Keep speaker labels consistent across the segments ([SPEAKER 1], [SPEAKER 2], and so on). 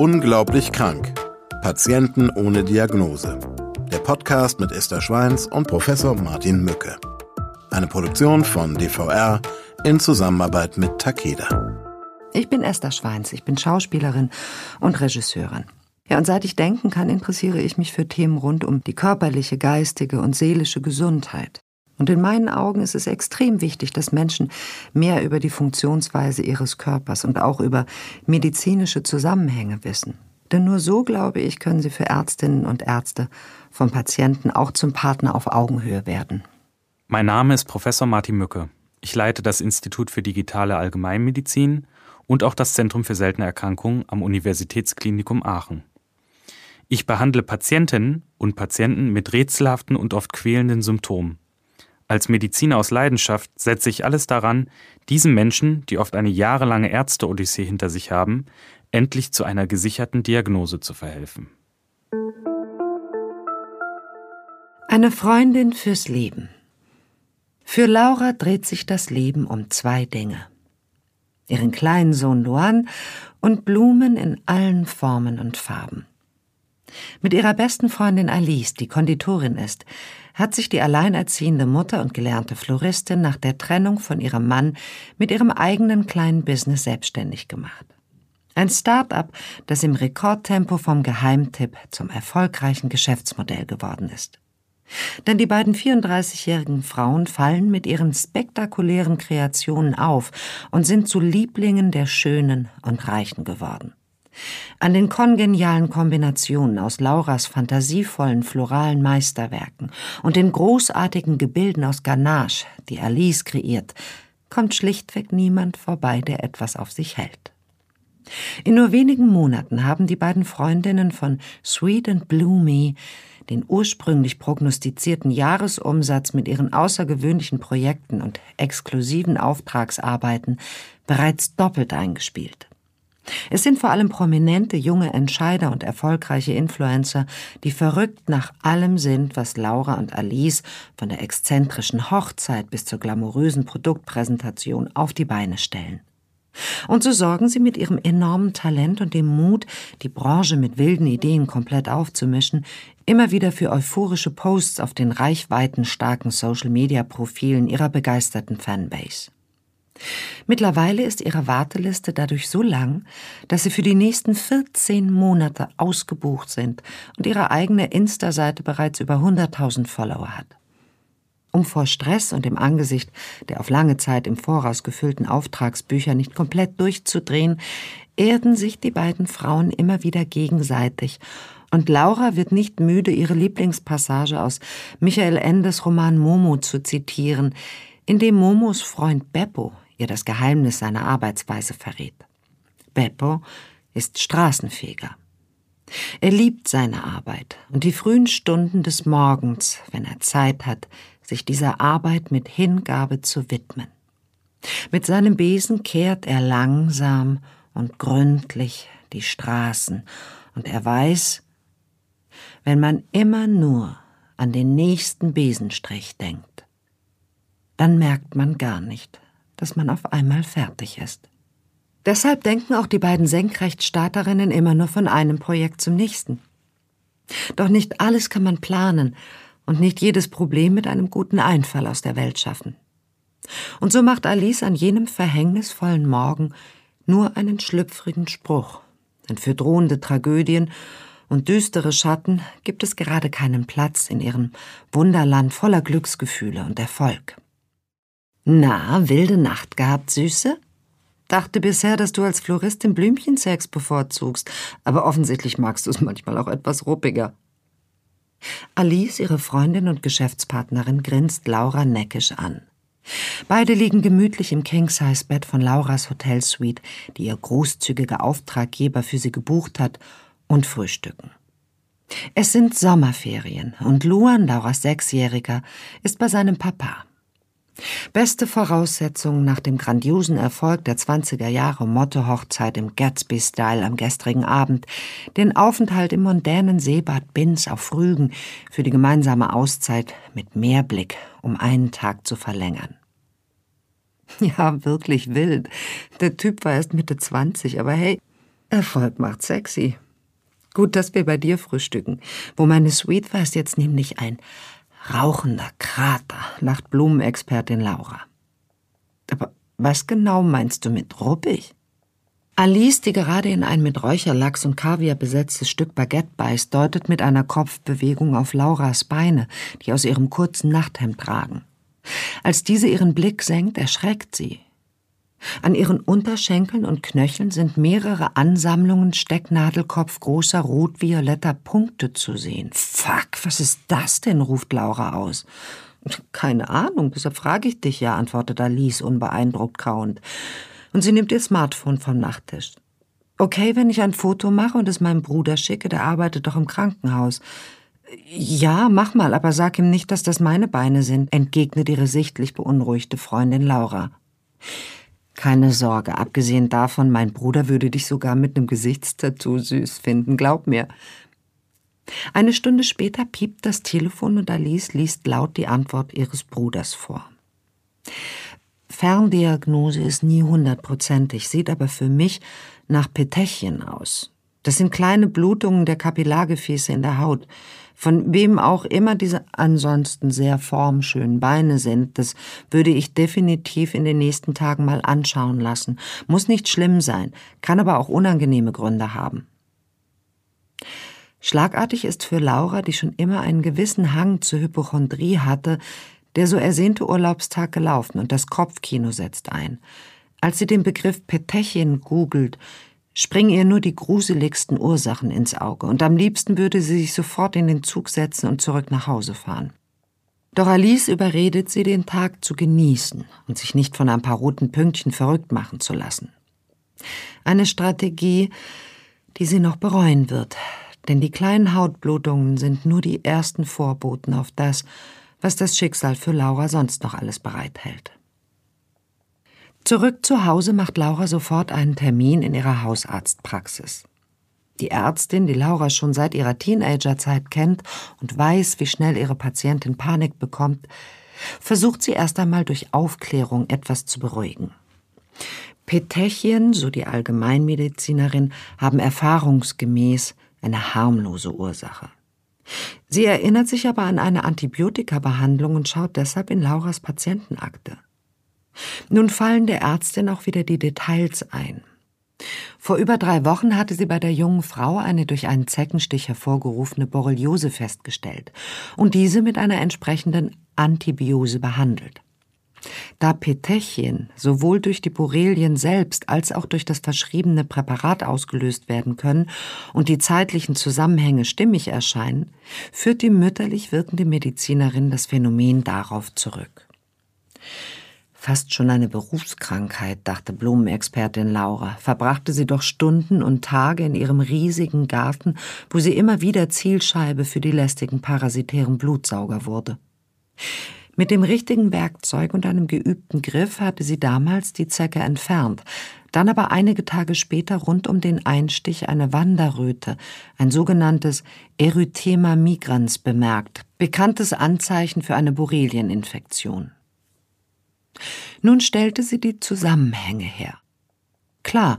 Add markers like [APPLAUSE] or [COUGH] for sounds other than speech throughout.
[SPEAKER 1] Unglaublich krank. Patienten ohne Diagnose. Der Podcast mit Esther Schweins und Professor Martin Mücke. Eine Produktion von DVR in Zusammenarbeit mit Takeda.
[SPEAKER 2] Ich bin Esther Schweins, ich bin Schauspielerin und Regisseurin. Ja, und seit ich denken kann, interessiere ich mich für Themen rund um die körperliche, geistige und seelische Gesundheit. Und in meinen Augen ist es extrem wichtig, dass Menschen mehr über die Funktionsweise ihres Körpers und auch über medizinische Zusammenhänge wissen. Denn nur so, glaube ich, können sie für Ärztinnen und Ärzte vom Patienten auch zum Partner auf Augenhöhe werden.
[SPEAKER 3] Mein Name ist Professor Martin Mücke. Ich leite das Institut für digitale Allgemeinmedizin und auch das Zentrum für seltene Erkrankungen am Universitätsklinikum Aachen. Ich behandle Patientinnen und Patienten mit rätselhaften und oft quälenden Symptomen. Als Mediziner aus Leidenschaft setze ich alles daran, diesen Menschen, die oft eine jahrelange Ärzte-Odyssee hinter sich haben, endlich zu einer gesicherten Diagnose zu verhelfen.
[SPEAKER 2] Eine Freundin fürs Leben. Für Laura dreht sich das Leben um zwei Dinge. Ihren kleinen Sohn Luan und Blumen in allen Formen und Farben. Mit ihrer besten Freundin Alice, die Konditorin ist, hat sich die alleinerziehende Mutter und gelernte Floristin nach der Trennung von ihrem Mann mit ihrem eigenen kleinen Business selbstständig gemacht. Ein Start-up, das im Rekordtempo vom Geheimtipp zum erfolgreichen Geschäftsmodell geworden ist. Denn die beiden 34-jährigen Frauen fallen mit ihren spektakulären Kreationen auf und sind zu Lieblingen der Schönen und Reichen geworden. An den kongenialen Kombinationen aus Lauras fantasievollen floralen Meisterwerken und den großartigen Gebilden aus Ganache, die Alice kreiert, kommt schlichtweg niemand vorbei, der etwas auf sich hält. In nur wenigen Monaten haben die beiden Freundinnen von Sweet and Bloomy den ursprünglich prognostizierten Jahresumsatz mit ihren außergewöhnlichen Projekten und exklusiven Auftragsarbeiten bereits doppelt eingespielt. Es sind vor allem prominente junge Entscheider und erfolgreiche Influencer, die verrückt nach allem sind, was Laura und Alice von der exzentrischen Hochzeit bis zur glamourösen Produktpräsentation auf die Beine stellen. Und so sorgen sie mit ihrem enormen Talent und dem Mut, die Branche mit wilden Ideen komplett aufzumischen, immer wieder für euphorische Posts auf den reichweitenstarken Social-Media-Profilen ihrer begeisterten Fanbase. Mittlerweile ist ihre Warteliste dadurch so lang, dass sie für die nächsten 14 Monate ausgebucht sind und ihre eigene Insta-Seite bereits über 100.000 Follower hat. Um vor Stress und im Angesicht der auf lange Zeit im Voraus gefüllten Auftragsbücher nicht komplett durchzudrehen, erden sich die beiden Frauen immer wieder gegenseitig und Laura wird nicht müde, ihre Lieblingspassage aus Michael Endes Roman Momo zu zitieren, in dem Momos Freund Beppo ihr das Geheimnis seiner Arbeitsweise verrät. Beppo ist Straßenfeger. Er liebt seine Arbeit und die frühen Stunden des Morgens, wenn er Zeit hat, sich dieser Arbeit mit Hingabe zu widmen. Mit seinem Besen kehrt er langsam und gründlich die Straßen, und er weiß, wenn man immer nur an den nächsten Besenstrich denkt, dann merkt man gar nicht, dass man auf einmal fertig ist. Deshalb denken auch die beiden Senkrechtstarterinnen immer nur von einem Projekt zum nächsten. Doch nicht alles kann man planen und nicht jedes Problem mit einem guten Einfall aus der Welt schaffen. Und so macht Alice an jenem verhängnisvollen Morgen nur einen schlüpfrigen Spruch, denn für drohende Tragödien und düstere Schatten gibt es gerade keinen Platz in ihrem Wunderland voller Glücksgefühle und Erfolg. Na, wilde Nacht gehabt, Süße? Dachte bisher, dass du als Floristin Blümchensex bevorzugst, aber offensichtlich magst du es manchmal auch etwas ruppiger. Alice, ihre Freundin und Geschäftspartnerin, grinst Laura neckisch an. Beide liegen gemütlich im King-Size-Bett von Lauras Hotelsuite, die ihr großzügiger Auftraggeber für sie gebucht hat, und frühstücken. Es sind Sommerferien und Luan, Lauras Sechsjähriger, ist bei seinem Papa. Beste Voraussetzungen nach dem grandiosen Erfolg der 20er Jahre Motto-Hochzeit im Gatsby-Style am gestrigen Abend, den Aufenthalt im mondänen Seebad Binz auf Rügen für die gemeinsame Auszeit mit Meerblick um einen Tag zu verlängern. [LAUGHS] Ja, wirklich wild. Der Typ war erst Mitte 20, aber hey, Erfolg macht sexy. Gut, dass wir bei dir frühstücken. Wo meine war, ist jetzt nämlich ein rauchender Krater, lacht Blumenexpertin Laura. Aber was genau meinst du mit ruppig? Alice, die gerade in ein mit Räucherlachs und Kaviar besetztes Stück Baguette beißt, deutet mit einer Kopfbewegung auf Lauras Beine, die aus ihrem kurzen Nachthemd ragen. Als diese ihren Blick senkt, erschreckt sie. An ihren Unterschenkeln und Knöcheln sind mehrere Ansammlungen stecknadelkopfgroßer rot-violetter Punkte zu sehen. Fuck, was ist das denn? ruft Laura aus. Keine Ahnung, deshalb frage ich dich ja, antwortet Alice unbeeindruckt kauend und sie nimmt ihr Smartphone vom Nachttisch. Okay, wenn ich ein Foto mache und es meinem Bruder schicke, der arbeitet doch im Krankenhaus. Ja, mach mal, aber sag ihm nicht, dass das meine Beine sind, entgegnet ihre sichtlich beunruhigte Freundin Laura. Keine Sorge, abgesehen davon, mein Bruder würde dich sogar mit einem Gesichtstattoo süß finden, glaub mir. Eine Stunde später piept das Telefon und Alice liest laut die Antwort ihres Bruders vor. Ferndiagnose ist nie hundertprozentig, sieht aber für mich nach Petechien aus. Das sind kleine Blutungen der Kapillargefäße in der Haut. Von wem auch immer diese ansonsten sehr formschönen Beine sind, das würde ich definitiv in den nächsten Tagen mal anschauen lassen. Muss nicht schlimm sein, kann aber auch unangenehme Gründe haben. Schlagartig ist für Laura, die schon immer einen gewissen Hang zur Hypochondrie hatte, der so ersehnte Urlaubstag gelaufen und das Kopfkino setzt ein. Als sie den Begriff Petechien googelt, springen ihr nur die gruseligsten Ursachen ins Auge und am liebsten würde sie sich sofort in den Zug setzen und zurück nach Hause fahren. Doch Alice überredet sie, den Tag zu genießen und sich nicht von ein paar roten Pünktchen verrückt machen zu lassen. Eine Strategie, die sie noch bereuen wird, denn die kleinen Hautblutungen sind nur die ersten Vorboten auf das, was das Schicksal für Laura sonst noch alles bereithält. Zurück zu Hause macht Laura sofort einen Termin in ihrer Hausarztpraxis. Die Ärztin, die Laura schon seit ihrer Teenagerzeit kennt und weiß, wie schnell ihre Patientin Panik bekommt, versucht sie erst einmal durch Aufklärung etwas zu beruhigen. Petechien, so die Allgemeinmedizinerin, haben erfahrungsgemäß eine harmlose Ursache. Sie erinnert sich aber an eine Antibiotikabehandlung und schaut deshalb in Lauras Patientenakte. Nun fallen der Ärztin auch wieder die Details ein. Vor über drei Wochen hatte sie bei der jungen Frau eine durch einen Zeckenstich hervorgerufene Borreliose festgestellt und diese mit einer entsprechenden Antibiose behandelt. Da Petechien sowohl durch die Borrelien selbst als auch durch das verschriebene Präparat ausgelöst werden können und die zeitlichen Zusammenhänge stimmig erscheinen, führt die mütterlich wirkende Medizinerin das Phänomen darauf zurück. Fast schon eine Berufskrankheit, dachte Blumenexpertin Laura, verbrachte sie doch Stunden und Tage in ihrem riesigen Garten, wo sie immer wieder Zielscheibe für die lästigen parasitären Blutsauger wurde. Mit dem richtigen Werkzeug und einem geübten Griff hatte sie damals die Zecke entfernt, dann aber einige Tage später rund um den Einstich eine Wanderröte, ein sogenanntes Erythema migrans bemerkt, bekanntes Anzeichen für eine Borrelieninfektion. Nun stellte sie die Zusammenhänge her. Klar,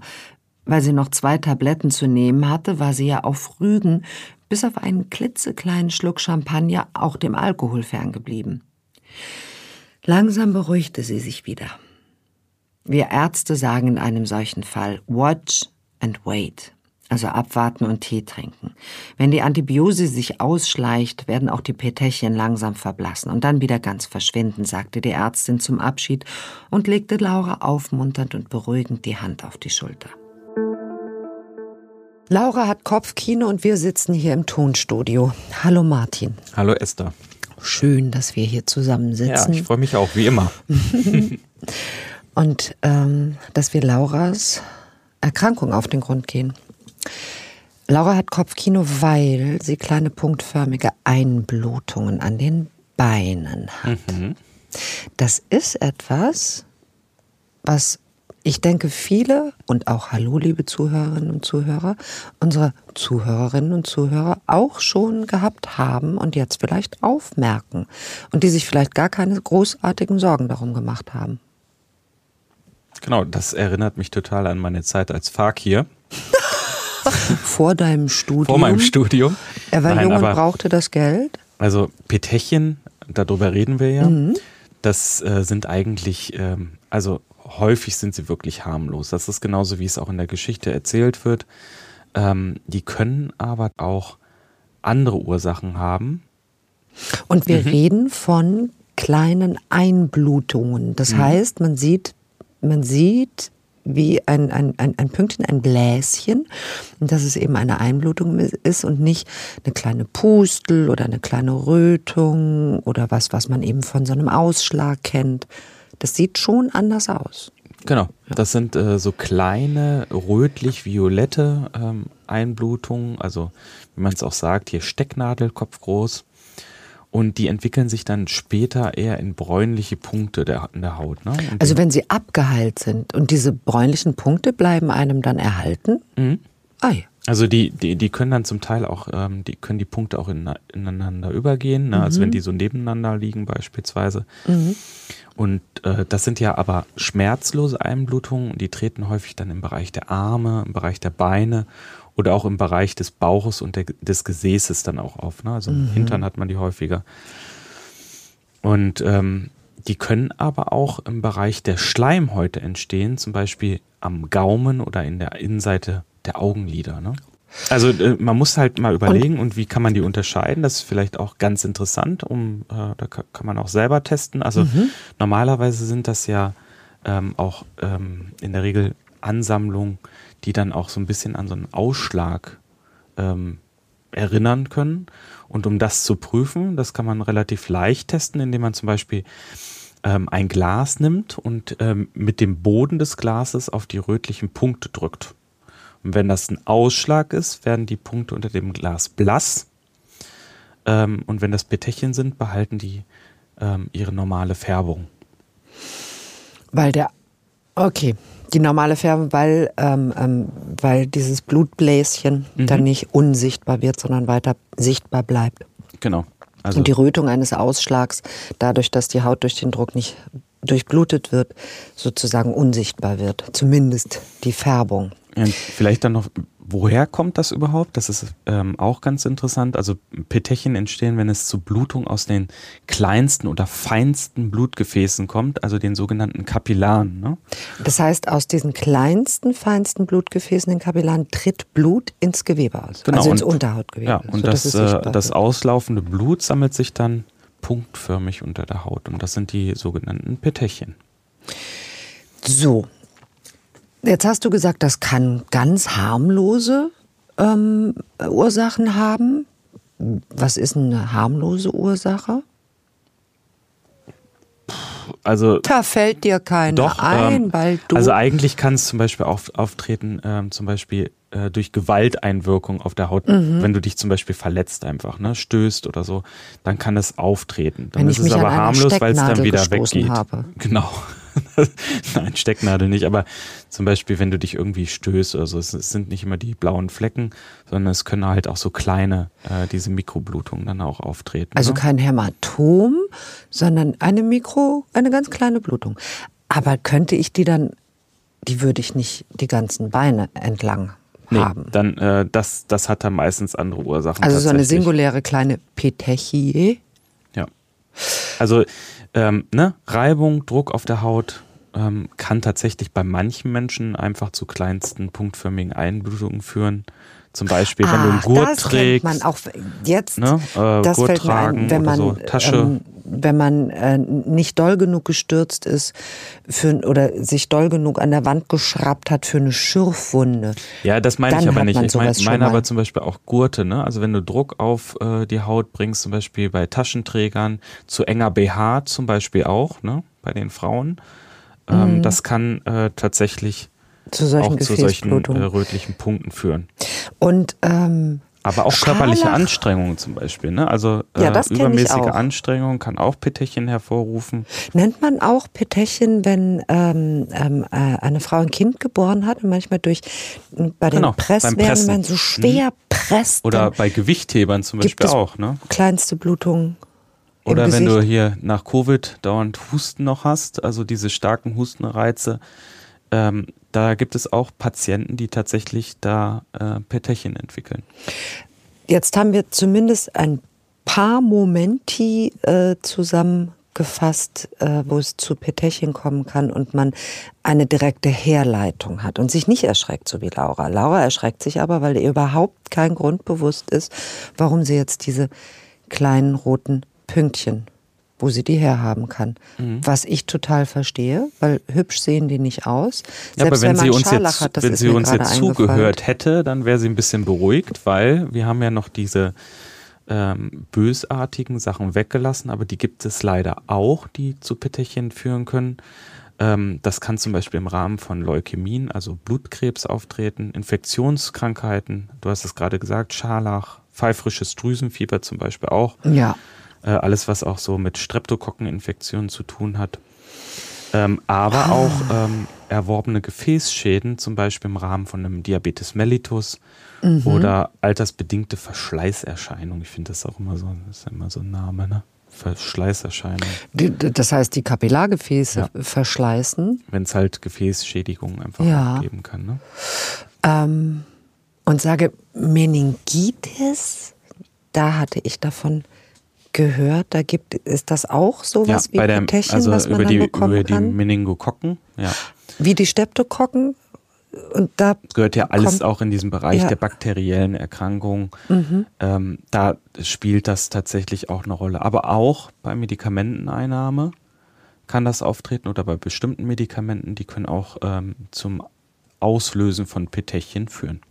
[SPEAKER 2] weil sie noch zwei Tabletten zu nehmen hatte, war sie ja auf Rügen, bis auf einen klitzekleinen Schluck Champagner, auch dem Alkohol ferngeblieben. Langsam beruhigte sie sich wieder. Wir Ärzte sagen in einem solchen Fall Watch and wait, also abwarten und Tee trinken. Wenn die Antibiose sich ausschleicht, werden auch die Petechien langsam verblassen und dann wieder ganz verschwinden, sagte die Ärztin zum Abschied und legte Laura aufmunternd und beruhigend die Hand auf die Schulter. Laura hat Kopfkino und wir sitzen hier im Tonstudio. Hallo Martin.
[SPEAKER 3] Hallo Esther
[SPEAKER 2] schön, dass wir hier zusammensitzen.
[SPEAKER 3] Ja, ich freue mich auch, wie immer. [LAUGHS]
[SPEAKER 2] Und ähm, dass wir Lauras Erkrankung auf den Grund gehen. Laura hat Kopfkino, weil sie kleine punktförmige Einblutungen an den Beinen hat. Mhm. Das ist etwas, was ich denke, viele und auch Hallo, liebe Zuhörerinnen und Zuhörer, unsere Zuhörerinnen und Zuhörer auch schon gehabt haben und jetzt vielleicht aufmerken und die sich vielleicht gar keine großartigen Sorgen darum gemacht haben.
[SPEAKER 3] Genau, das erinnert mich total an meine Zeit als Fakir. [LAUGHS]
[SPEAKER 2] Vor deinem Studium?
[SPEAKER 3] Vor meinem Studium.
[SPEAKER 2] Er war
[SPEAKER 3] Nein,
[SPEAKER 2] jung und brauchte das Geld?
[SPEAKER 3] Also Petechien, darüber reden wir ja.
[SPEAKER 2] Mhm.
[SPEAKER 3] Das äh, sind eigentlich, ähm, also häufig sind sie wirklich harmlos. Das ist genauso, wie es auch in der Geschichte erzählt wird. Ähm, die können aber auch andere Ursachen haben.
[SPEAKER 2] Und
[SPEAKER 3] Mhm.
[SPEAKER 2] wir reden von kleinen Einblutungen.
[SPEAKER 3] Mhm.
[SPEAKER 2] Das heißt, man sieht, man sieht wie ein, ein, ein, ein Pünktchen, ein Bläschen, und dass es eben eine Einblutung ist und nicht eine kleine Pustel oder eine kleine Rötung oder was, was man eben von so einem Ausschlag kennt. Das sieht schon anders aus.
[SPEAKER 3] Genau. Das sind äh, so kleine rötlich-violette ähm, Einblutungen, also wie man es auch sagt, hier Stecknadelkopf groß. Und die entwickeln sich dann später eher in bräunliche Punkte der, in der Haut. Ne?
[SPEAKER 2] Also wenn sie abgeheilt sind und diese bräunlichen Punkte bleiben einem dann erhalten.
[SPEAKER 3] Mhm.
[SPEAKER 2] Ah ja.
[SPEAKER 3] Also die, die, die können dann zum Teil auch, ähm, die können die Punkte auch in, ineinander übergehen, ne? also wenn die so nebeneinander liegen beispielsweise. Und äh, das sind ja aber schmerzlose Einblutungen und die treten häufig dann im Bereich der Arme, im Bereich der Beine oder auch im Bereich des Bauches und der, des Gesäßes dann auch auf. Ne? Also im Hintern hat man die häufiger. Und ähm, die können aber auch im Bereich der Schleimhäute entstehen, zum Beispiel am Gaumen oder in der Innenseite der Augenlider. Ne? Also äh, man muss halt mal überlegen und, wie kann man die unterscheiden. Das ist vielleicht auch ganz interessant, um äh, da ka- kann man auch selber testen. Also normalerweise sind das ja ähm, auch ähm, in der Regel Ansammlungen, die dann auch so ein bisschen an so einen Ausschlag ähm, erinnern können. Und um das zu prüfen, das kann man relativ leicht testen, indem man zum Beispiel ähm, ein Glas nimmt und ähm, mit dem Boden des Glases auf die rötlichen Punkte drückt. Und wenn das ein Ausschlag ist, werden die Punkte unter dem Glas blass. Ähm, und wenn das Petechien sind, behalten die ähm, ihre normale Färbung.
[SPEAKER 2] Weil der, okay, die normale Färbung, weil, ähm, ähm, weil dieses Blutbläschen
[SPEAKER 3] Mhm.
[SPEAKER 2] dann nicht unsichtbar wird, sondern weiter sichtbar bleibt.
[SPEAKER 3] Genau. Also
[SPEAKER 2] Und die Rötung eines Ausschlags, dadurch, dass die Haut durch den Druck nicht durchblutet wird, sozusagen unsichtbar wird. Zumindest die Färbung.
[SPEAKER 3] Ja, vielleicht dann noch, woher kommt das überhaupt? Das ist ähm, auch ganz interessant. Also Petechien entstehen, wenn es zu Blutung aus den kleinsten oder feinsten Blutgefäßen kommt, also den sogenannten Kapillaren. Ne?
[SPEAKER 2] Das heißt, aus diesen kleinsten, feinsten Blutgefäßen, den Kapillaren, tritt Blut ins Gewebe aus.
[SPEAKER 3] Genau,
[SPEAKER 2] also ins
[SPEAKER 3] und-
[SPEAKER 2] Unterhautgewebe.
[SPEAKER 3] Ja, und das, äh, das
[SPEAKER 2] wird.
[SPEAKER 3] auslaufende Blut sammelt sich dann punktförmig unter der Haut. Und das sind die sogenannten Petechien.
[SPEAKER 2] So, jetzt hast du gesagt, das kann ganz harmlose ähm, Ursachen haben. Was ist eine harmlose Ursache?
[SPEAKER 3] Also
[SPEAKER 2] Da fällt dir keine
[SPEAKER 3] Doch,
[SPEAKER 2] ein,
[SPEAKER 3] ähm,
[SPEAKER 2] weil du.
[SPEAKER 3] also eigentlich kann es zum Beispiel auf, auftreten, ähm, zum Beispiel äh, durch Gewalteinwirkung auf der Haut,
[SPEAKER 2] Mhm.
[SPEAKER 3] wenn du dich zum Beispiel verletzt einfach, ne, stößt oder so, dann kann es auftreten. Dann
[SPEAKER 2] Wenn
[SPEAKER 3] ist es aber harmlos, weil es dann wieder weggeht.
[SPEAKER 2] habe.
[SPEAKER 3] Genau. [LAUGHS] Nein, Stecknadel nicht, aber zum Beispiel, wenn du dich irgendwie stößt oder so, es, es sind nicht immer die blauen Flecken, sondern es können halt auch so kleine, äh, diese Mikroblutungen dann auch auftreten.
[SPEAKER 2] also
[SPEAKER 3] ne?
[SPEAKER 2] kein Hämatom, sondern eine Mikro, eine ganz kleine Blutung. Aber könnte ich die dann, die würde ich nicht die ganzen Beine entlang
[SPEAKER 3] Nee,
[SPEAKER 2] haben.
[SPEAKER 3] dann, äh, das, das hat dann meistens andere Ursachen.
[SPEAKER 2] Also so eine singuläre kleine Petechie.
[SPEAKER 3] Ja. Also, ähm, ne, Reibung, Druck auf der Haut ähm, kann tatsächlich bei manchen Menschen einfach zu kleinsten punktförmigen Einblutungen führen. Zum Beispiel, wenn du einen
[SPEAKER 2] Ach,
[SPEAKER 3] Gurt
[SPEAKER 2] das
[SPEAKER 3] trägst.
[SPEAKER 2] man auch jetzt.
[SPEAKER 3] ne, äh,
[SPEAKER 2] das
[SPEAKER 3] Gurt
[SPEAKER 2] fällt mir ein, wenn man,
[SPEAKER 3] so, Tasche.
[SPEAKER 2] ähm, wenn man äh, nicht doll genug gestürzt ist für, oder sich doll genug an der Wand geschraubt hat für eine Schürfwunde.
[SPEAKER 3] Ja, das meine ich aber nicht. Ich meine meine aber zum Beispiel auch Gurte, ne? Also wenn du Druck auf äh, die Haut bringst, zum Beispiel bei Taschenträgern, zu enger BH zum Beispiel auch, ne? Bei den Frauen. Ähm,
[SPEAKER 2] Mhm.
[SPEAKER 3] Das kann äh, tatsächlich
[SPEAKER 2] Zu solchen
[SPEAKER 3] auch zu solchen äh, rötlichen Punkten führen.
[SPEAKER 2] Und ähm,
[SPEAKER 3] Aber auch
[SPEAKER 2] Scharlach.
[SPEAKER 3] körperliche Anstrengungen zum Beispiel. Ne? Also äh,
[SPEAKER 2] Ja, ich
[SPEAKER 3] übermäßige. Anstrengung kann auch Petechien hervorrufen.
[SPEAKER 2] nennt man auch Petechien, wenn ähm, ähm, äh, eine Frau ein Kind geboren hat und manchmal durch bei den
[SPEAKER 3] Genau, Pressen.
[SPEAKER 2] wenn man so schwer presst,
[SPEAKER 3] Oder bei Gewichthebern zum Beispiel auch. Ne?
[SPEAKER 2] kleinste Blutungen.
[SPEAKER 3] Oder wenn du
[SPEAKER 2] Gesicht.
[SPEAKER 3] hier nach Covid dauernd Husten noch hast, also diese starken Hustenreize, ähm, da gibt es auch Patienten, die tatsächlich da äh, Petechien entwickeln.
[SPEAKER 2] Jetzt haben wir zumindest ein paar Momenti äh, zusammengefasst, äh, wo es zu Petechien kommen kann und man eine direkte Herleitung hat und sich nicht erschreckt, so wie Laura. Laura erschreckt sich aber, weil ihr überhaupt kein Grund bewusst ist, warum sie jetzt diese kleinen roten Pünktchen wo sie die herhaben kann. Mhm. Was ich total verstehe, weil hübsch sehen die nicht aus.
[SPEAKER 3] Ja, aber wenn sie uns jetzt, hat, wenn sie uns jetzt zugehört hätte, dann wäre sie ein bisschen beruhigt, weil wir haben ja noch diese ähm, bösartigen Sachen weggelassen, aber die gibt es leider auch, die zu Petechien führen können. Ähm, das kann zum Beispiel im Rahmen von Leukämien, also Blutkrebs auftreten, Infektionskrankheiten, du hast es gerade gesagt, Scharlach, pfeifrisches Drüsenfieber zum Beispiel auch.
[SPEAKER 2] Ja.
[SPEAKER 3] Äh, alles, was auch so mit Streptokokkeninfektionen zu tun hat. Ähm, aber ah. auch ähm, erworbene Gefäßschäden, zum Beispiel im Rahmen von einem Diabetes mellitus mhm. oder altersbedingte Verschleißerscheinungen. Ich finde das auch immer so, das ist immer so ein Name, ne? Verschleißerscheinung.
[SPEAKER 2] Das heißt, die Kapillargefäße ja. verschleißen.
[SPEAKER 3] Wenn es halt Gefäßschädigungen einfach ja. geben kann. Ne?
[SPEAKER 2] Ähm, und sage Meningitis, da hatte ich davon gehört, da gibt ist das auch sowas
[SPEAKER 3] ja, wie der, Petechien, also was man über die, dann bekommen über die Meningokokken, ja.
[SPEAKER 2] Wie die Streptokokken und da
[SPEAKER 3] das gehört ja alles kommt, auch in diesem Bereich ja. der bakteriellen Erkrankungen. Mhm. Ähm, da spielt das tatsächlich auch eine Rolle. Aber auch bei Medikamenteneinnahme kann das auftreten oder bei bestimmten Medikamenten, die können auch ähm, zum Auslösen von Petechien führen.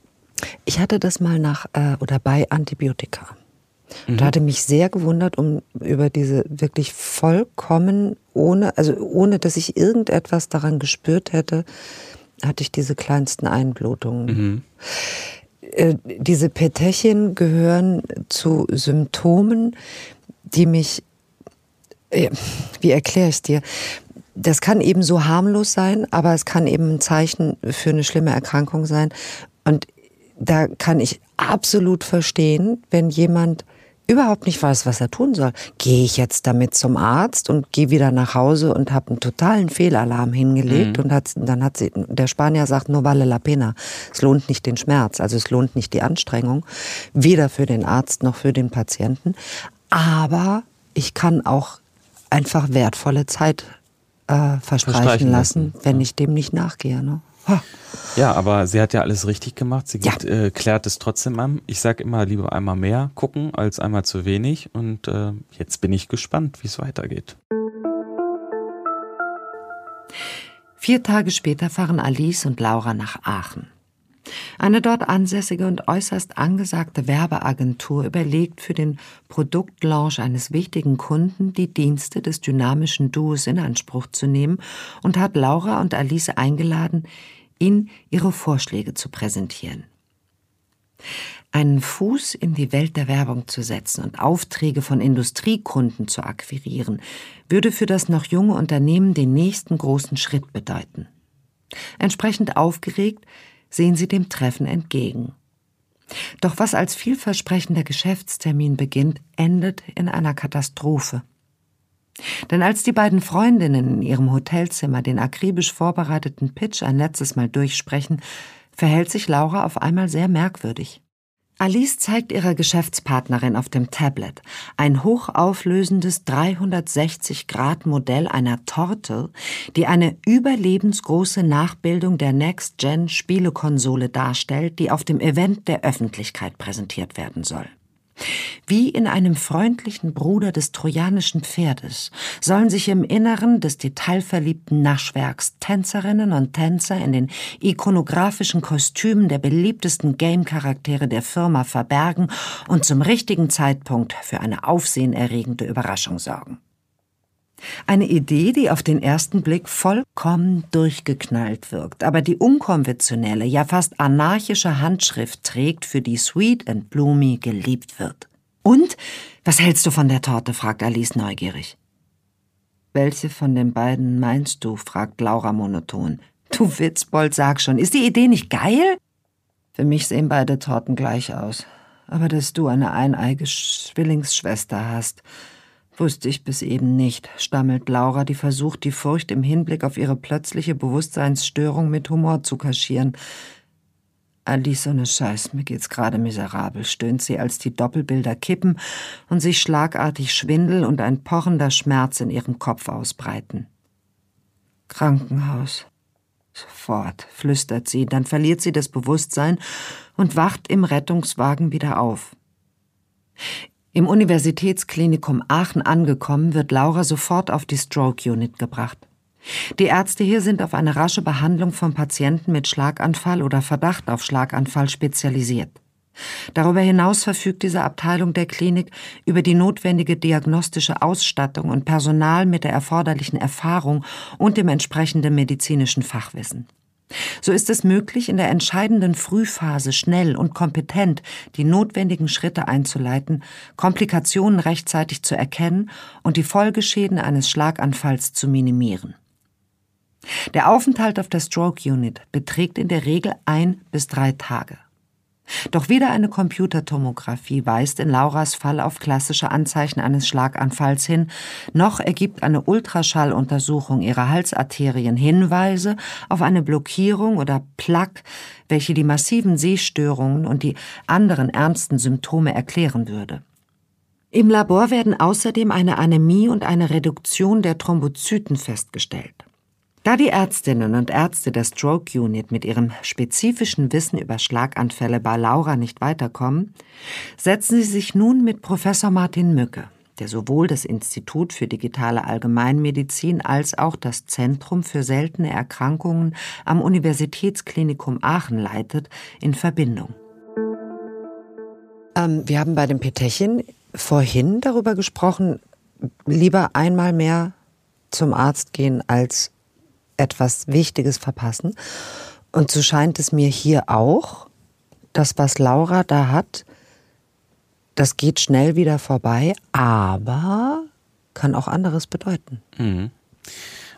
[SPEAKER 2] Ich hatte das mal nach äh, oder bei Antibiotika. Mhm. Da hatte mich sehr gewundert um über diese wirklich vollkommen ohne, also ohne dass ich irgendetwas daran gespürt hätte, hatte ich diese kleinsten Einblutungen. Mhm. Äh, diese Petechien gehören zu Symptomen, die mich, äh, wie erkläre ich es dir? Das kann eben so harmlos sein, aber es kann eben ein Zeichen für eine schlimme Erkrankung sein. Und da kann ich absolut verstehen, wenn jemand überhaupt nicht weiß, was er tun soll. Gehe ich jetzt damit zum Arzt und gehe wieder nach Hause und habe einen totalen Fehlalarm hingelegt mhm. und hat, dann hat sie, der Spanier sagt, no vale la pena. Es lohnt nicht den Schmerz, also es lohnt nicht die Anstrengung, weder für den Arzt noch für den Patienten. Aber ich kann auch einfach wertvolle Zeit äh, verstreichen, verstreichen lassen, lassen, wenn ja. ich dem nicht nachgehe. Ne?
[SPEAKER 3] Ja, aber sie hat ja alles richtig gemacht. Sie ja. äh, klärt es trotzdem an. Ich sage immer, lieber einmal mehr gucken als einmal zu wenig. Und äh, jetzt bin ich gespannt, wie es weitergeht.
[SPEAKER 2] Vier Tage später fahren Alice und Laura nach Aachen. Eine dort ansässige und äußerst angesagte Werbeagentur überlegt für den Produktlaunch eines wichtigen Kunden die Dienste des dynamischen Duos in Anspruch zu nehmen und hat Laura und Alice eingeladen, ihnen ihre Vorschläge zu präsentieren. Einen Fuß in die Welt der Werbung zu setzen und Aufträge von Industriekunden zu akquirieren, würde für das noch junge Unternehmen den nächsten großen Schritt bedeuten. Entsprechend aufgeregt sehen sie dem Treffen entgegen. Doch was als vielversprechender Geschäftstermin beginnt, endet in einer Katastrophe. Denn als die beiden Freundinnen in ihrem Hotelzimmer den akribisch vorbereiteten Pitch ein letztes Mal durchsprechen, verhält sich Laura auf einmal sehr merkwürdig. Alice zeigt ihrer Geschäftspartnerin auf dem Tablet ein hochauflösendes 360-Grad-Modell einer Torte, die eine überlebensgroße Nachbildung der Next-Gen-Spielekonsole darstellt, die auf dem Event der Öffentlichkeit präsentiert werden soll. Wie in einem freundlichen Bruder des trojanischen Pferdes sollen sich im Inneren des detailverliebten Naschwerks Tänzerinnen und Tänzer in den ikonografischen Kostümen der beliebtesten Game-Charaktere der Firma verbergen und zum richtigen Zeitpunkt für eine aufsehenerregende Überraschung sorgen. Eine Idee, die auf den ersten Blick vollkommen durchgeknallt wirkt, aber die unkonventionelle, ja fast anarchische Handschrift trägt, für die Sweet and Bloomy geliebt wird. Und? Was hältst du von der Torte? fragt Alice neugierig. Welche von den beiden meinst du? fragt Laura monoton. Du Witzbold, sag schon, ist die Idee nicht geil? Für mich sehen beide Torten gleich aus. Aber dass du eine eineige Zwillingsschwester hast, Wusste ich bis eben nicht, stammelt Laura, die versucht, die Furcht im Hinblick auf ihre plötzliche Bewusstseinsstörung mit Humor zu kaschieren. Alice, so ne Scheiß, mir geht's gerade miserabel, stöhnt sie, als die Doppelbilder kippen und sich schlagartig Schwindel und ein pochender Schmerz in ihrem Kopf ausbreiten. Krankenhaus. Sofort, flüstert sie, dann verliert sie das Bewusstsein und wacht im Rettungswagen wieder auf. Im Universitätsklinikum Aachen angekommen, wird Laura sofort auf die Stroke Unit gebracht. Die Ärzte hier sind auf eine rasche Behandlung von Patienten mit Schlaganfall oder Verdacht auf Schlaganfall spezialisiert. Darüber hinaus verfügt diese Abteilung der Klinik über die notwendige diagnostische Ausstattung und Personal mit der erforderlichen Erfahrung und dem entsprechenden medizinischen Fachwissen. So ist es möglich, in der entscheidenden Frühphase schnell und kompetent die notwendigen Schritte einzuleiten, Komplikationen rechtzeitig zu erkennen und die Folgeschäden eines Schlaganfalls zu minimieren. Der Aufenthalt auf der Stroke Unit beträgt in der Regel ein bis drei Tage. Doch weder eine Computertomographie weist in Lauras Fall auf klassische Anzeichen eines Schlaganfalls hin, noch ergibt eine Ultraschalluntersuchung ihrer Halsarterien Hinweise auf eine Blockierung oder Plaque, welche die massiven Sehstörungen und die anderen ernsten Symptome erklären würde. Im Labor werden außerdem eine Anämie und eine Reduktion der Thrombozyten festgestellt. Da die Ärztinnen und Ärzte der Stroke Unit mit ihrem spezifischen Wissen über Schlaganfälle bei Laura nicht weiterkommen, setzen sie sich nun mit Professor Martin Mücke, der sowohl das Institut für digitale Allgemeinmedizin als auch das Zentrum für seltene Erkrankungen am Universitätsklinikum Aachen leitet, in Verbindung. Ähm, wir haben bei dem Petechen vorhin darüber gesprochen, lieber einmal mehr zum Arzt gehen als etwas Wichtiges verpassen. Und so scheint es mir hier auch, das, was Laura da hat, das geht schnell wieder vorbei, aber kann auch anderes bedeuten.
[SPEAKER 3] Mhm.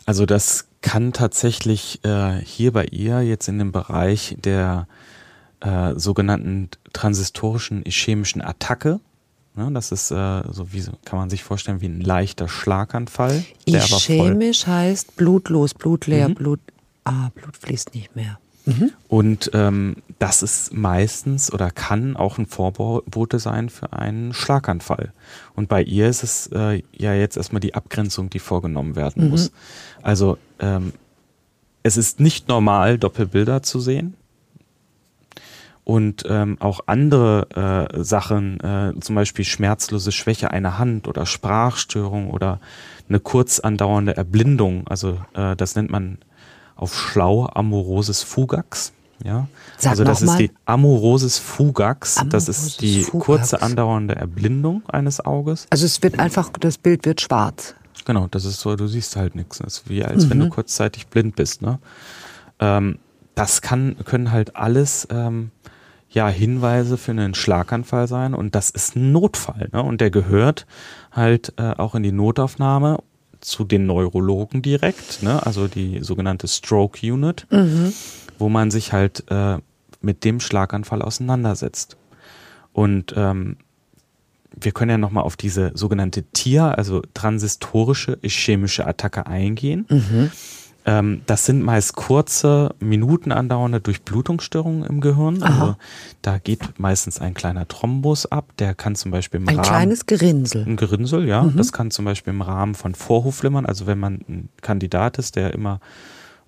[SPEAKER 3] Also das kann tatsächlich äh, hier bei ihr jetzt in dem Bereich der äh, sogenannten transistorischen ischämischen Attacke Ne, das ist äh, so wie kann man sich vorstellen wie ein leichter Schlaganfall.
[SPEAKER 2] Ischämisch heißt blutlos, blutleer, mhm. Blut. Ah, Blut fließt nicht mehr.
[SPEAKER 3] Mhm. Und ähm, das ist meistens oder kann auch ein Vorbote sein für einen Schlaganfall. Und bei ihr ist es äh, ja jetzt erstmal die Abgrenzung, die vorgenommen werden mhm. muss. Also ähm, es ist nicht normal, Doppelbilder zu sehen und ähm, auch andere äh, Sachen, äh, zum Beispiel schmerzlose Schwäche einer Hand oder Sprachstörung oder eine kurz andauernde Erblindung, also äh, das nennt man auf schlau Amorosis fugax. Ja, Sag also das ist die Amorosis fugax. Amorosis das ist die fugax. kurze andauernde Erblindung eines Auges.
[SPEAKER 2] Also es wird einfach, das Bild wird schwarz.
[SPEAKER 3] Genau, das ist so, du siehst halt nichts. Das ist wie als mhm. wenn du mhm. kurzzeitig blind bist. Ne? Ähm, das kann, können halt alles ähm, ja Hinweise für einen Schlaganfall sein und das ist ein Notfall. Ne? Und der gehört halt äh, auch in die Notaufnahme zu den Neurologen direkt, ne? also die sogenannte Stroke Unit, mhm. wo man sich halt äh, mit dem Schlaganfall auseinandersetzt. Und ähm, wir können ja nochmal auf diese sogenannte TIA, also transistorische ischämische Attacke eingehen. Mhm. Ähm, das sind meist kurze, Minuten andauernde Durchblutungsstörungen im Gehirn. Aha. Also da geht meistens ein kleiner Thrombus ab. Der kann zum Beispiel im
[SPEAKER 2] ein
[SPEAKER 3] Rahmen.
[SPEAKER 2] Ein kleines Gerinnsel.
[SPEAKER 3] Ein Gerinnsel, ja. Mhm. Das kann zum Beispiel im Rahmen von Vorhofflimmern, also wenn man ein Kandidat ist, der immer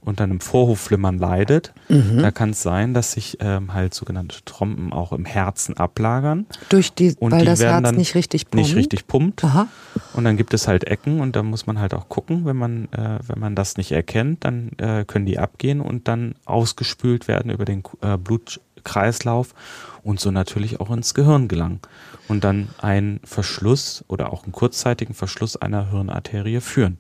[SPEAKER 3] unter einem Vorhofflimmern leidet, mhm. da kann es sein, dass sich ähm, halt sogenannte Trompen auch im Herzen ablagern.
[SPEAKER 2] Durch die, und weil die das Herz nicht richtig
[SPEAKER 3] pumpt. Nicht richtig pumpt. Aha. Und dann gibt es halt Ecken und da muss man halt auch gucken, wenn man, äh, wenn man das nicht erkennt, dann äh, können die abgehen und dann ausgespült werden über den äh, Blutkreislauf und so natürlich auch ins Gehirn gelangen und dann einen Verschluss oder auch einen kurzzeitigen Verschluss einer Hirnarterie führen.